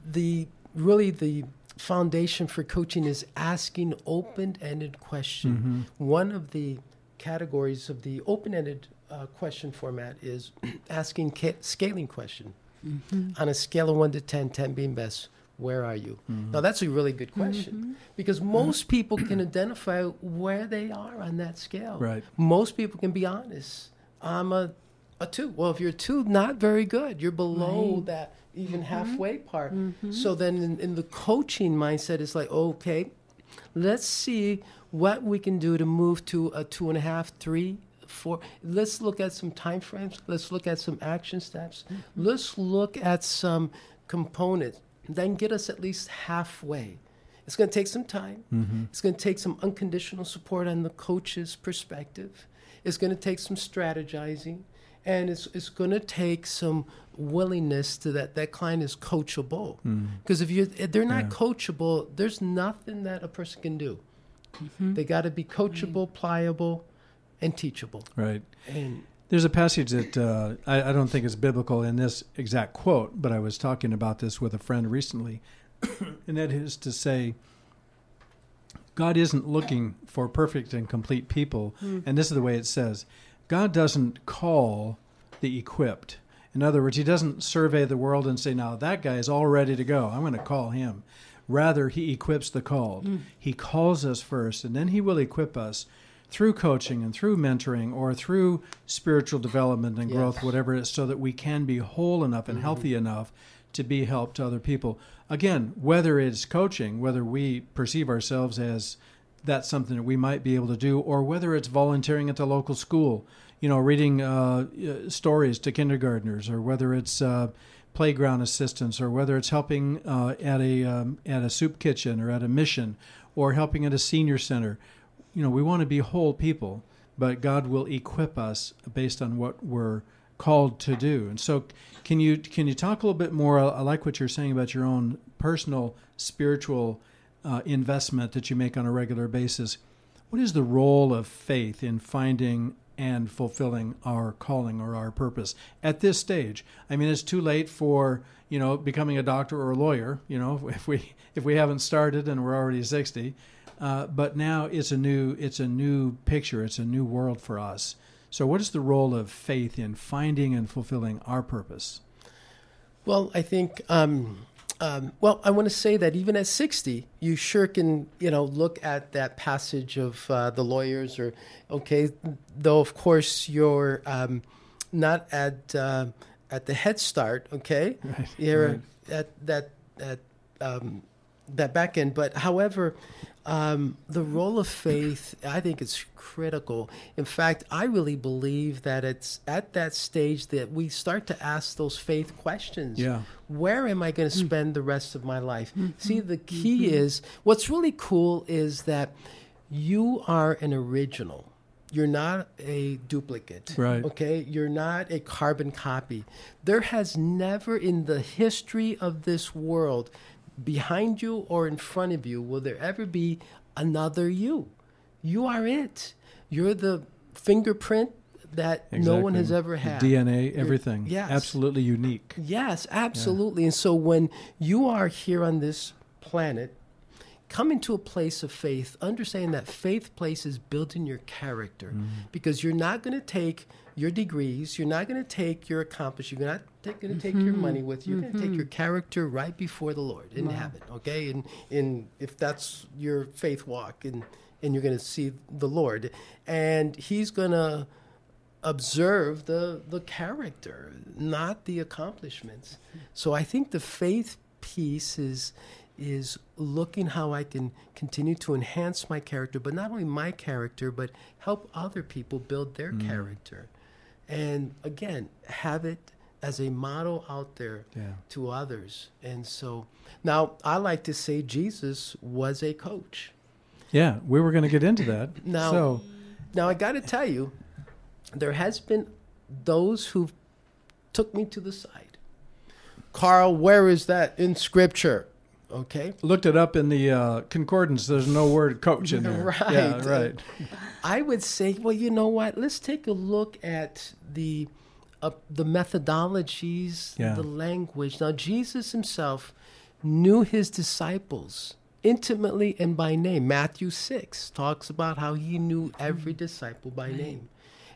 the really the foundation for coaching is asking open-ended question. Mm-hmm. One of the categories of the open-ended uh, question format is asking ca- scaling question Mm-hmm. on a scale of one to 10, 10 being best. Where are you? Mm-hmm. Now that's a really good question mm-hmm. because mm-hmm. most people can identify where they are on that scale. Right. Most people can be honest. I'm a, a two. Well, if you're a two, not very good. You're below that even mm-hmm. halfway part. So then in, in the coaching mindset, it's like, okay, let's see what we can do to move to a two and a half, three, four. Let's look at some time frames. Let's look at some action steps. Let's look at some components. Then get us at least halfway. It's going to take some time. Mm-hmm. It's going to take some unconditional support on the coach's perspective. It's going to take some strategizing. And it's, it's going to take some willingness to that that client is coachable. Mm-hmm. Because if you if they're not Yeah. coachable, there's nothing that a person can do. Mm-hmm. They got to be coachable, pliable, and teachable. Right. And There's a passage that uh, I, I don't think is biblical in this exact quote, but I was talking about this with a friend recently, and that is to say, God isn't looking for perfect and complete people, and this is the way it says God doesn't call the equipped. In other words, He doesn't survey the world and say, now that guy is all ready to go. I'm going to call him. Rather, He equips the called. He calls us first, and then He will equip us through coaching and through mentoring or through spiritual development and growth, Yes. whatever it is, so that we can be whole enough and healthy enough to be help to other people. Again, whether it's coaching, whether we perceive ourselves as that's something that we might be able to do, or whether it's volunteering at the local school, you know, reading uh, uh, stories to kindergartners, or whether it's uh, playground assistance, or whether it's helping uh, at a um, at a soup kitchen or at a mission, or helping at a senior center. You know, we want to be whole people, but God will equip us based on what we're called to do. And so, can you can you talk a little bit more? I like what you're saying about your own personal spiritual uh, investment that you make on a regular basis. What is the role of faith in finding and fulfilling our calling or our purpose at this stage? I mean, it's too late for you know becoming a doctor or a lawyer. You know, if we if we haven't started and we're already sixty, uh, but now it's a new it's a new picture. It's a new world for us. So, what is the role of faith in finding and fulfilling our purpose? Well, I think. Um, um, well, I want to say that even at 60, you sure can, you know, look at that passage of uh, the lawyers, or okay, though of course you're um, not at uh, at the head start, okay, Right, you're right. at that at um, that back end. But however, um, the role of faith, I think, is critical. In fact, I really believe that it's at that stage that we start to ask those faith questions. Yeah. Where am I going to mm. spend the rest of my life? Mm-hmm. See, the mm-hmm. key is what's really cool is that you are an original. You're not a duplicate. Right. Okay? You're not a carbon copy. There has never in the history of this world, behind you or in front of you, will there ever be another you. You are it. You're the fingerprint that no one has Exactly. ever The had. DNA, everything. yes. Absolutely unique. Yes, absolutely. And so when you are here on this planet, come into a place of faith, understanding that faith place is building your character mm-hmm. because you're not going to take your degrees, you're not going to take your accomplishments, you're not going to take your mm-hmm. money with you. You're going to take your mm-hmm. character right before the Lord in heaven, okay? And, and if that's your faith walk, and, and you're going to see the Lord, and He's going to observe the the character, not the accomplishments. So I think the faith piece is is looking how I can continue to enhance my character, but not only my character, but help other people build their mm-hmm. character. And again, have it as a model out there Yeah. to others. And so now I like to say Jesus was a coach. Yeah, we were going to get into that. Now- so, Now I got to tell you, there has been those who took me to the side. Carl, where is that in Scripture? Okay, looked it up in the uh, concordance. There's no word coach in there. Right. Yeah, right. I would say, well, you know what? Let's take a look at the uh, the methodologies, Yeah. the language. Now, Jesus himself knew his disciples intimately and by name. Matthew 6 talks about how he knew every disciple by name.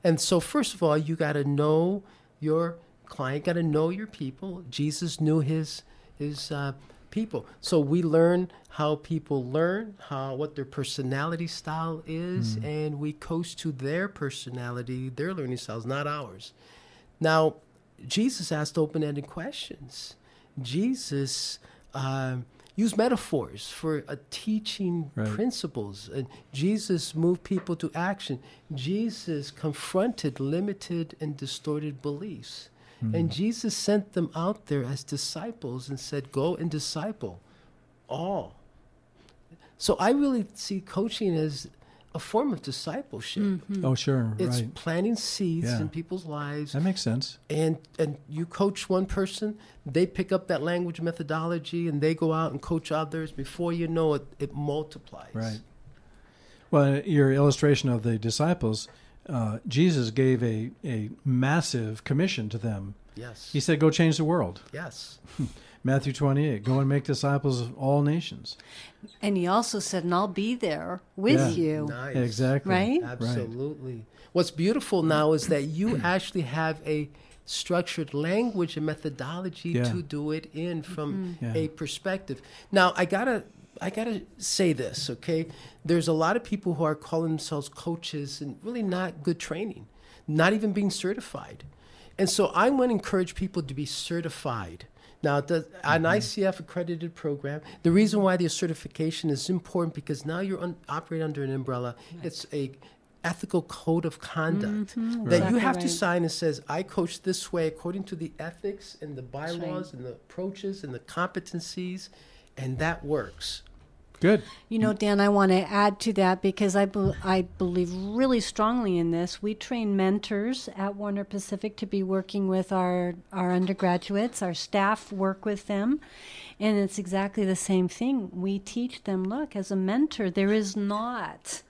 And so, first of all, you got to know your client, got to know your people. Jesus knew his his uh, people. So we learn how people learn, how what their personality style is, and we coach to their personality, their learning styles, not ours. Now, Jesus asked open-ended questions. Jesus um, used metaphors for uh, teaching Right. principles. And Jesus moved people to action. Jesus confronted limited and distorted beliefs. Hmm. And Jesus sent them out there as disciples and said, Go and disciple all. So I really see coaching as a form of discipleship. Mm-hmm. Oh, sure. It's right. planting seeds Yeah. in people's lives That makes sense. and and you coach one person they pick up that language methodology and they go out and coach others before you know it it multiplies Right. Well, your illustration of the disciples, uh, Jesus gave a, a massive commission to them. yes He said, Go change the world. yes Matthew 28, go and make disciples of all nations. And he also said, and I'll be there with Yeah. you. nice Exactly. Right? absolutely what's beautiful now is that you actually have a structured language and methodology Yeah. to do it in from Yeah. a perspective now i gotta I gotta say this, okay? There's a lot of people who are calling themselves coaches and really not good training, not even being certified. And so I want to encourage people to be certified. Now, the, an mm-hmm. ICF accredited program, the reason why the certification is important because now you're un, operating under an umbrella. It's a ethical code of conduct mm-hmm. that you have to sign and says, I coach this way according to the ethics and the bylaws and the approaches and the competencies, and that works. Good. You know, Dan, I want to add to that because I, bel I believe really strongly in this. We train mentors at Warner Pacific to be working with our, our undergraduates. Our staff work with them. And it's exactly the same thing. We teach them look, as a mentor, there is not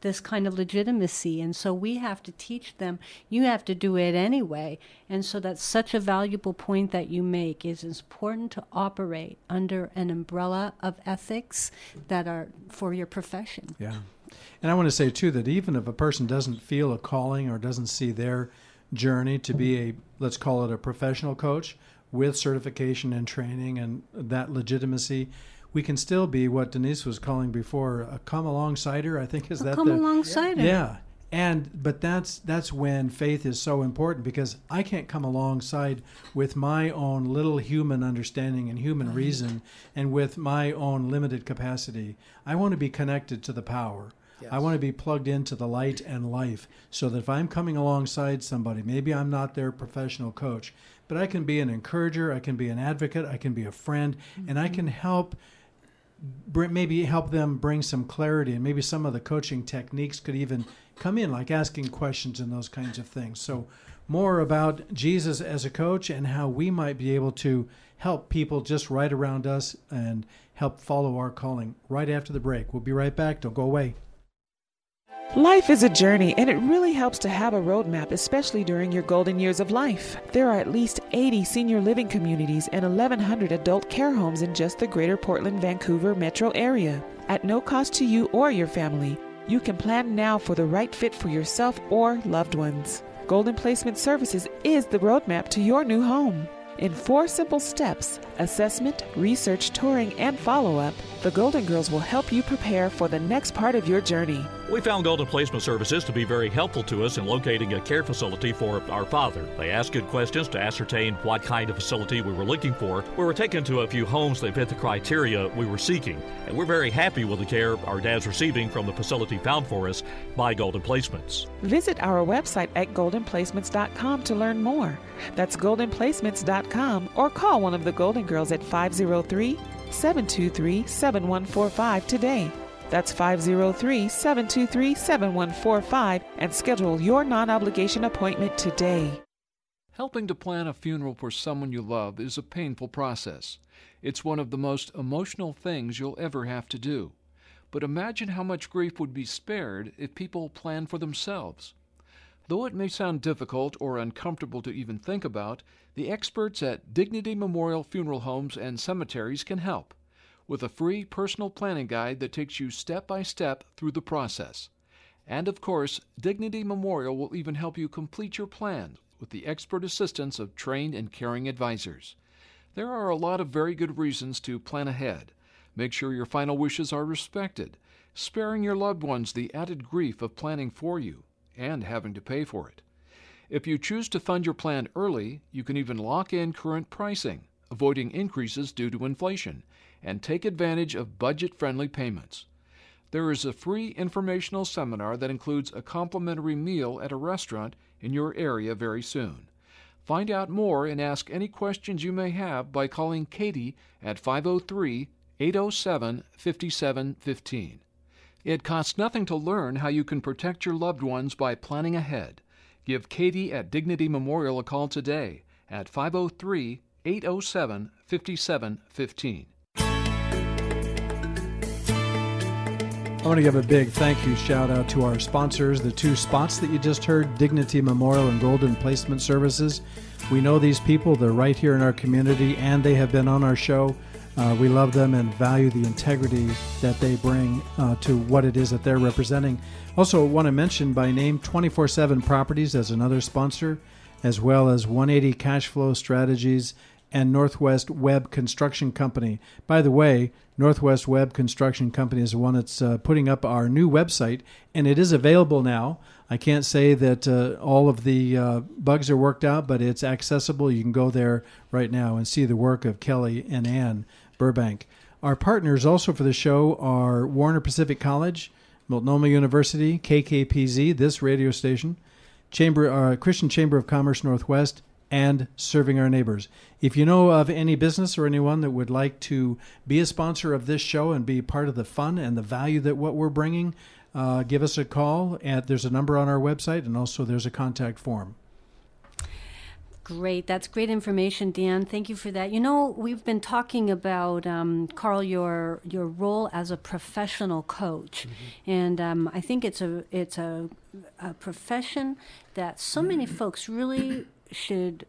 this kind of legitimacy. And so we have to teach them, you have to do it anyway. And so that's such a valuable point that you make is it's important to operate under an umbrella of ethics that are for your profession. Yeah. And I want to say, too, that even if a person doesn't feel a calling or doesn't see their journey to be a, let's call it a professional coach with certification and training and that legitimacy, we can still be what Denise was calling before a come alongsider. I think is that Come the, alongside it. yeah. And but that's that's when faith is so important because I can't come alongside with my own little human understanding and human reason and with my own limited capacity. I want to be connected to the power. I want to be plugged into the light and life so that if I'm coming alongside somebody, maybe I'm not their professional coach, but I can be an encourager, I can be an advocate, I can be a friend, and I mm-hmm. can help br- maybe help them bring some clarity and maybe some of the coaching techniques could even come in like asking questions and those kinds of things. So more about jesus as a coach and how we might be able to help people just right around us and help follow our calling. Right after the break we'll be right back. Don't go away Life is a journey, and it really helps to have a roadmap, especially during your golden years of life. There are at least 80 senior living communities and 1,100 adult care homes in just the greater Portland Vancouver metro area. At no cost to you or your family, you can plan now for the right fit for yourself or loved ones. Golden Placement Services is the roadmap to your new home. In four simple steps assessment, research, touring, and follow up the Golden Girls will help you prepare for the next part of your journey. We found Golden Placement Services to be very helpful to us in locating a care facility for our father. They asked good questions to ascertain what kind of facility we were looking for. We were taken to a few homes that fit the criteria we were seeking, and we're very happy with the care our dad's receiving from the facility found for us by Golden Placements. Visit our website at goldenplacements.com to learn more. That's goldenplacements.com or call one of the Golden Girls at 503 723 7145 today. That's 503 723 7145 and schedule your non obligation appointment today. Helping to plan a funeral for someone you love is a painful process. It's one of the most emotional things you'll ever have to do. But imagine how much grief would be spared if people planned for themselves. Though it may sound difficult or uncomfortable to even think about, the experts at Dignity Memorial Funeral Homes and Cemeteries can help with a free personal planning guide that takes you step by step through the process. And of course, Dignity Memorial will even help you complete your plan with the expert assistance of trained and caring advisors. There are a lot of very good reasons to plan ahead. Make sure your final wishes are respected, sparing your loved ones the added grief of planning for you and having to pay for it. If you choose to fund your plan early, you can even lock in current pricing, avoiding increases due to inflation, and take advantage of budget friendly payments. There is a free informational seminar that includes a complimentary meal at a restaurant in your area very soon. Find out more and ask any questions you may have by calling Katie at 503 807 5715. It costs nothing to learn how you can protect your loved ones by planning ahead. Give Katie at Dignity Memorial a call today at 503 807 5715. I want to give a big thank you shout out to our sponsors, the two spots that you just heard Dignity Memorial and Golden Placement Services. We know these people, they're right here in our community, and they have been on our show. Uh, we love them and value the integrity that they bring uh, to what it is that they're representing. Also, want to mention by name 24 7 Properties as another sponsor, as well as 180 Cash Flow Strategies and Northwest Web Construction Company. By the way, Northwest Web Construction Company is the one that's uh, putting up our new website, and it is available now. I can't say that uh, all of the uh, bugs are worked out, but it's accessible. You can go there right now and see the work of Kelly and Ann Burbank. Our partners also for the show are Warner Pacific College, Multnomah University, KKPZ, this radio station, Chamber uh, Christian Chamber of Commerce Northwest, and serving our neighbors. If you know of any business or anyone that would like to be a sponsor of this show and be part of the fun and the value that what we're bringing, uh, give us a call. At there's a number on our website, and also there's a contact form. Great. That's great information, Dan. Thank you for that. You know, we've been talking about um, Carl your your role as a professional coach, mm-hmm. and um, I think it's a it's a, a profession that so many folks really should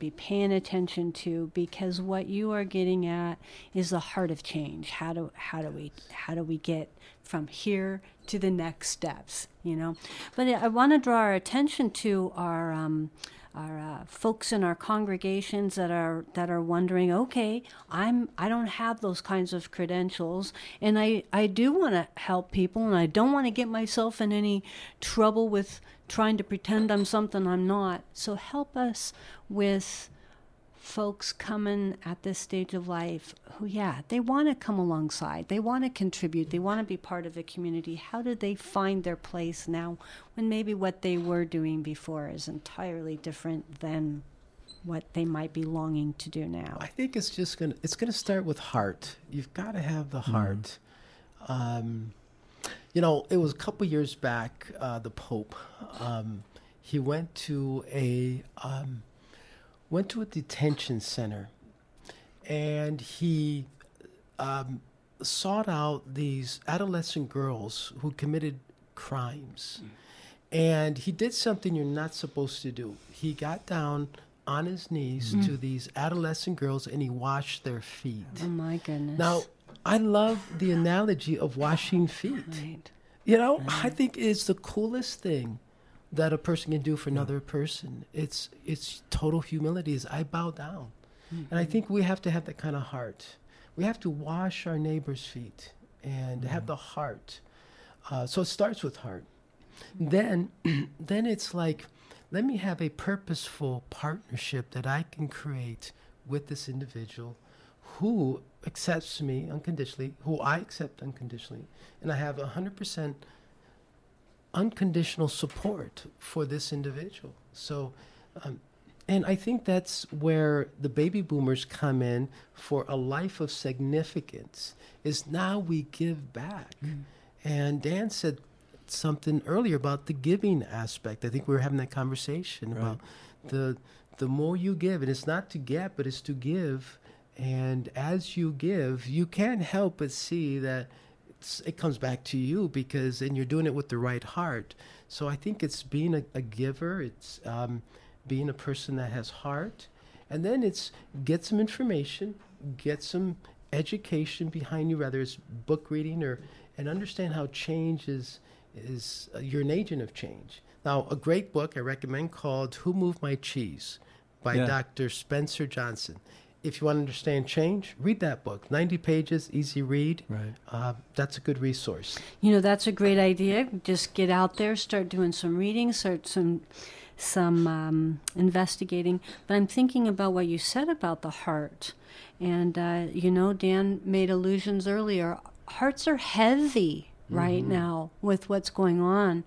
be paying attention to because what you are getting at is the heart of change. How do how do we how do we get from here to the next steps? You know, but I want to draw our attention to our. Um, our uh, folks in our congregations that are that are wondering, okay, I'm I don't have those kinds of credentials, and I I do want to help people, and I don't want to get myself in any trouble with trying to pretend I'm something I'm not. So help us with folks coming at this stage of life who, yeah, they want to come alongside, they want to contribute, they want to be part of a community. How do they find their place now when maybe what they were doing before is entirely different than what they might be longing to do now? I think it's just gonna it's gonna start with heart. You've got to have the heart. Mm. Um, you know, it was a couple years back. Uh, the Pope, um, he went to a um, went to a detention center, and he um, sought out these adolescent girls who committed crimes. And he did something you're not supposed to do. He got down on his knees mm. to these adolescent girls and he washed their feet. Oh my goodness. Now, I love the analogy of washing feet. Right. You know, right. I think it's the coolest thing that a person can do for another yeah. person. It's it's total humility. Is I bow down, mm-hmm. and I think we have to have that kind of heart. We have to wash our neighbor's feet and have the heart. Uh, so it starts with heart. Then, then it's like, let me have a purposeful partnership that I can create with this individual who accepts me unconditionally, who I accept unconditionally, and I have 100% unconditional support for this individual. So, um, and I think that's where the baby boomers come in for a life of significance. Is now we give back, mm. and Dan said something earlier about the giving aspect. I think we were having that conversation right. about the the more you give, and it's not to get, but it's to give and as you give, you can't help but see that it comes back to you because, and you're doing it with the right heart. So I think it's being a, a giver, it's um, being a person that has heart, and then it's get some information, get some education behind you, whether it's book reading or, and understand how change is, is uh, you're an agent of change. Now, a great book I recommend called Who Moved My Cheese by yeah. Dr. Spencer Johnson if you want to understand change, read that book. 90 pages, easy read. Right. Uh, that's a good resource. You know, that's a great idea. Just get out there, start doing some reading, start some some um, investigating. But I'm thinking about what you said about the heart. And, uh, you know, Dan made allusions earlier. Hearts are heavy right mm-hmm. now with what's going on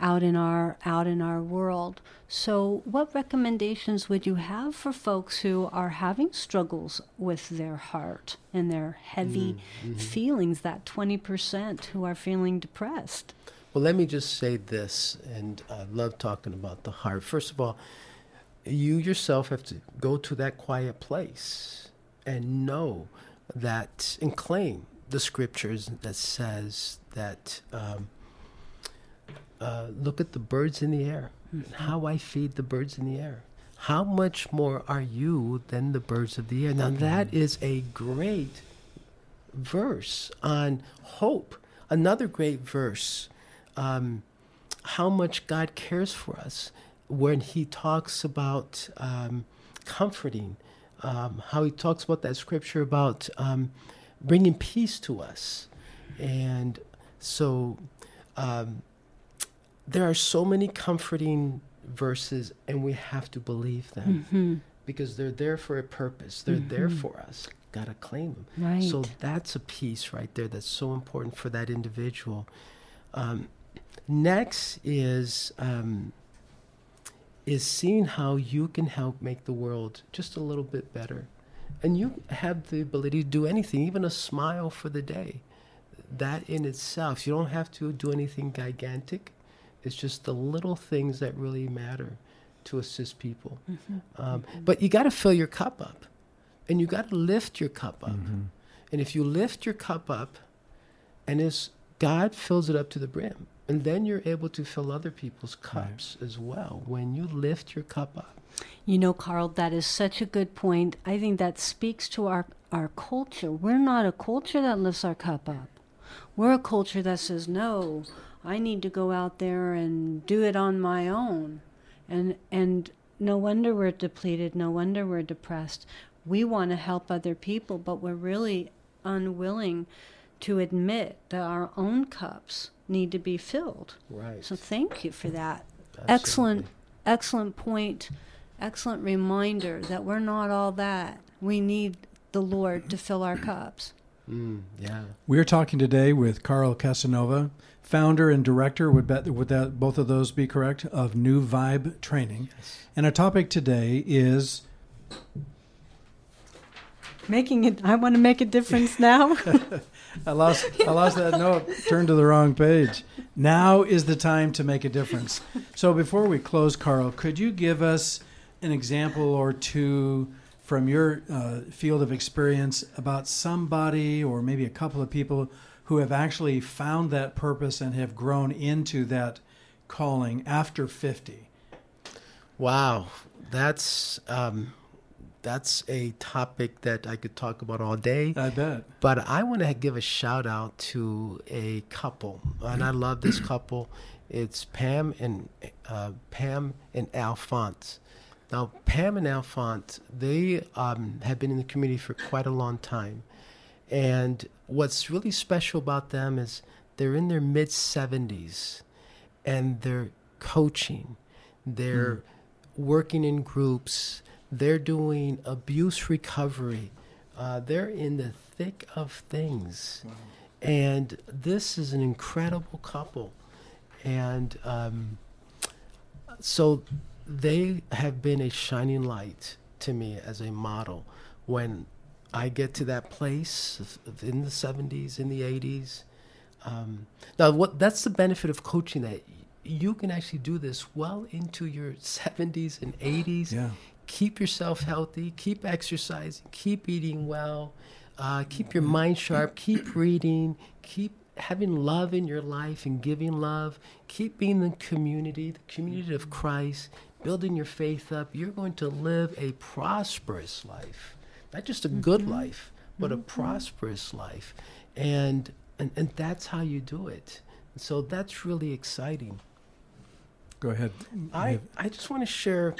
out in our out in our world. So, what recommendations would you have for folks who are having struggles with their heart and their heavy mm-hmm. feelings? That twenty percent who are feeling depressed. Well, let me just say this, and I love talking about the heart. First of all, you yourself have to go to that quiet place and know that and claim the scriptures that says that. Um, uh, look at the birds in the air, mm-hmm. how I feed the birds in the air. How much more are you than the birds of the air? Now, that is a great verse on hope. Another great verse, um, how much God cares for us when He talks about um, comforting um, how he talks about that scripture about um, bringing peace to us. And so um, there are so many comforting verses, and we have to believe them Mm-hmm. because they're there for a purpose. They're there for us. Got to claim them. Right. So that's a piece right there that's so important for that individual. Um, next is um, is seeing how you can help make the world just a little bit better, and you have the ability to do anything, even a smile for the day. That in itself, you don't have to do anything gigantic. It's just the little things that really matter to assist people. Mm-hmm. Um, mm-hmm. but you got to fill your cup up, and you got to lift your cup up. Mm-hmm. And if you lift your cup up, and as God fills it up to the brim, and then you're able to fill other people's cups as well when you lift your cup up. You know, Carl, that is such a good point. I think that speaks to our, our culture. We're not a culture that lifts our cup up. We're a culture that says, no, I need to go out there and do it on my own. And, and no wonder we're depleted. No wonder we're depressed. We want to help other people, but we're really unwilling to admit that our own cups need to be filled. Right. So thank you for that. Excellent, excellent point. Excellent reminder that we're not all that. We need the Lord to fill our cups. Mm, yeah. We're talking today with Carl Casanova, founder and director. Would that would that both of those be correct? Of New Vibe Training, and our topic today is Making it, I want to make a difference now. I lost I lost that note. Turned to the wrong page. Now is the time to make a difference. So before we close, Carl, could you give us an example or two from your uh, field of experience about somebody or maybe a couple of people who have actually found that purpose and have grown into that calling after 50? Wow. That's um, that's a topic that I could talk about all day. I bet. But I want to give a shout out to a couple, and I love this couple. It's Pam and uh, Pam and Alphonse. Now, Pam and Alphonse, they um, have been in the community for quite a long time, and what's really special about them is they're in their mid seventies, and they're coaching, they're working in groups, they're doing abuse recovery. Uh, they're in the thick of things. And this is an incredible couple. And um, so they have been a shining light to me as a model. When I get to that place in the 70s, in the 80s, um, now what that's the benefit of coaching that you can actually do this well into your 70s and 80s Yeah. keep yourself healthy, keep exercising, keep eating well, uh, keep your mind sharp, keep reading, keep having love in your life and giving love, keep being the community, the community of Christ, building your faith up. You're going to live a prosperous life, not just a good mm-hmm. life, but a mm-hmm. prosperous life, and and and that's how you do it. So that's really exciting. Go ahead. I, I just want to share.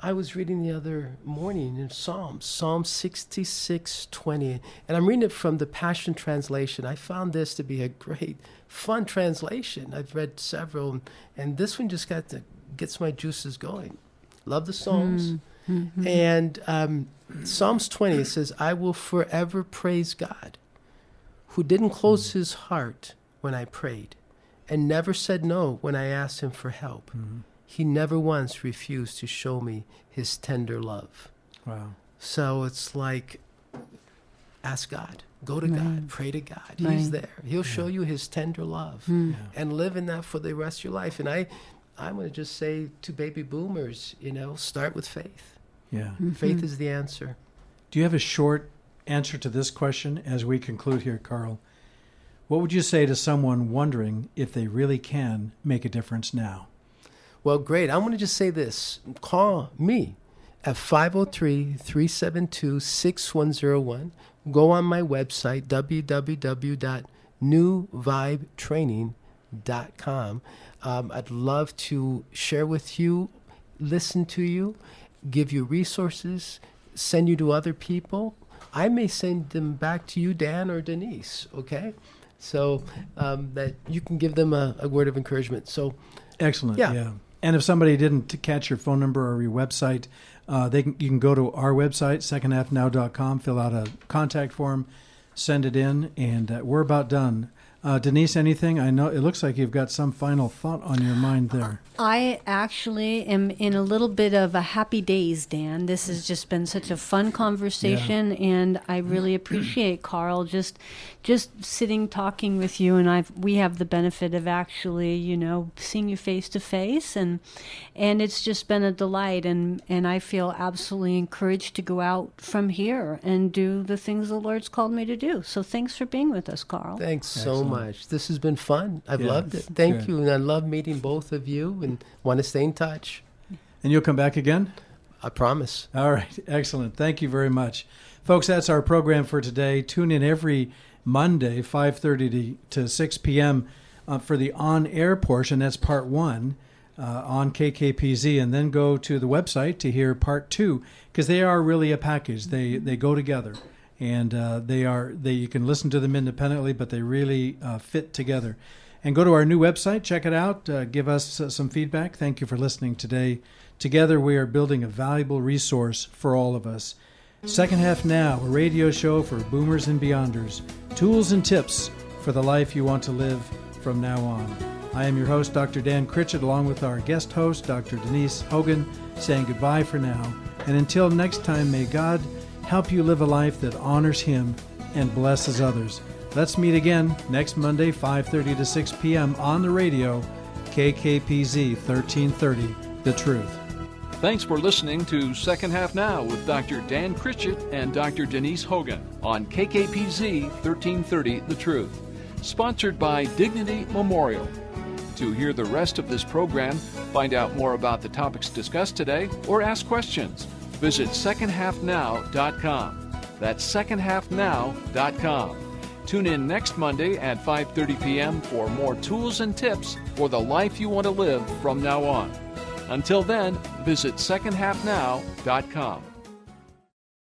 I was reading the other morning in Psalms, Psalm 66 20, and I'm reading it from the Passion Translation. I found this to be a great, fun translation. I've read several, and this one just got to, gets my juices going. Love the Psalms. Mm. Mm-hmm. And um, Psalms 20 it says, I will forever praise God, who didn't close mm. his heart when I prayed and never said no when I asked him for help. Mm-hmm. He never once refused to show me his tender love. Wow. So it's like, ask God, go to God, pray to God. He's there. He'll show you his tender love, mm. and live in that for the rest of your life. And I, I'm going to just say to baby boomers, you know, start with faith. Yeah. Faith is the answer. Do you have a short answer to this question as we conclude here, Carl? What would you say to someone wondering if they really can make a difference now? Well, great. I want to just say this. Call me at 503 372 6101. Go on my website, www.newvibetraining.com. Um, I'd love to share with you, listen to you, give you resources, send you to other people, I may send them back to you, Dan or Denise. Okay, so um, that you can give them a, a word of encouragement. So Excellent. Yeah. Yeah. And if somebody didn't catch your phone number or your website, uh, they can, you can go to our website, secondhalfnow.com, fill out a contact form, send it in, and uh, we're about done. Uh, Denise, anything? I know it looks like you've got some final thought on your mind there. I actually am in a little bit of a happy days, Dan. This has just been such a fun conversation, and I really appreciate Carl just just sitting talking with you. And I've we have the benefit of actually, you know, seeing you face to face, and and it's just been a delight. And and I feel absolutely encouraged to go out from here and do the things the Lord's called me to do. So thanks for being with us, Carl. Thanks so Excellent. Much. This has been fun. I've Yeah, loved it. Thank good. you, and I love meeting both of you, and want to stay in touch. And you'll come back again? I promise. All right, excellent. Thank you very much, folks. That's our program for today. Tune in every Monday, five thirty to, to six p.m. Uh, for the on-air portion. That's part one uh, on KKPZ, and then go to the website to hear part two because they are really a package. They they go together, and uh, they are they you can listen to them independently, but they really uh, fit together. And go to our new website, check it out, uh, give us uh, some feedback. Thank you for listening today. Together, we are building a valuable resource for all of us. Second Half Now, a radio show for boomers and beyonders. Tools and tips for the life you want to live from now on. I am your host, Dr. Dan Critchett, along with our guest host, Dr. Denise Hogan, saying goodbye for now. And until next time, may God help you live a life that honors Him and blesses others. Let's meet again next Monday, 5:30 to 6 p.m. on the radio, KKPZ 1330, The Truth. Thanks for listening to Second Half Now with Dr. Dan Critchett and Dr. Denise Hogan on KKPZ 1330 The Truth. Sponsored by Dignity Memorial. To hear the rest of this program, find out more about the topics discussed today, or ask questions, visit secondhalfnow.com. That's secondhalfnow.com. Tune in next Monday at 5:30 p.m. for more tools and tips for the life you want to live from now on. Until then, visit secondhalfnow.com.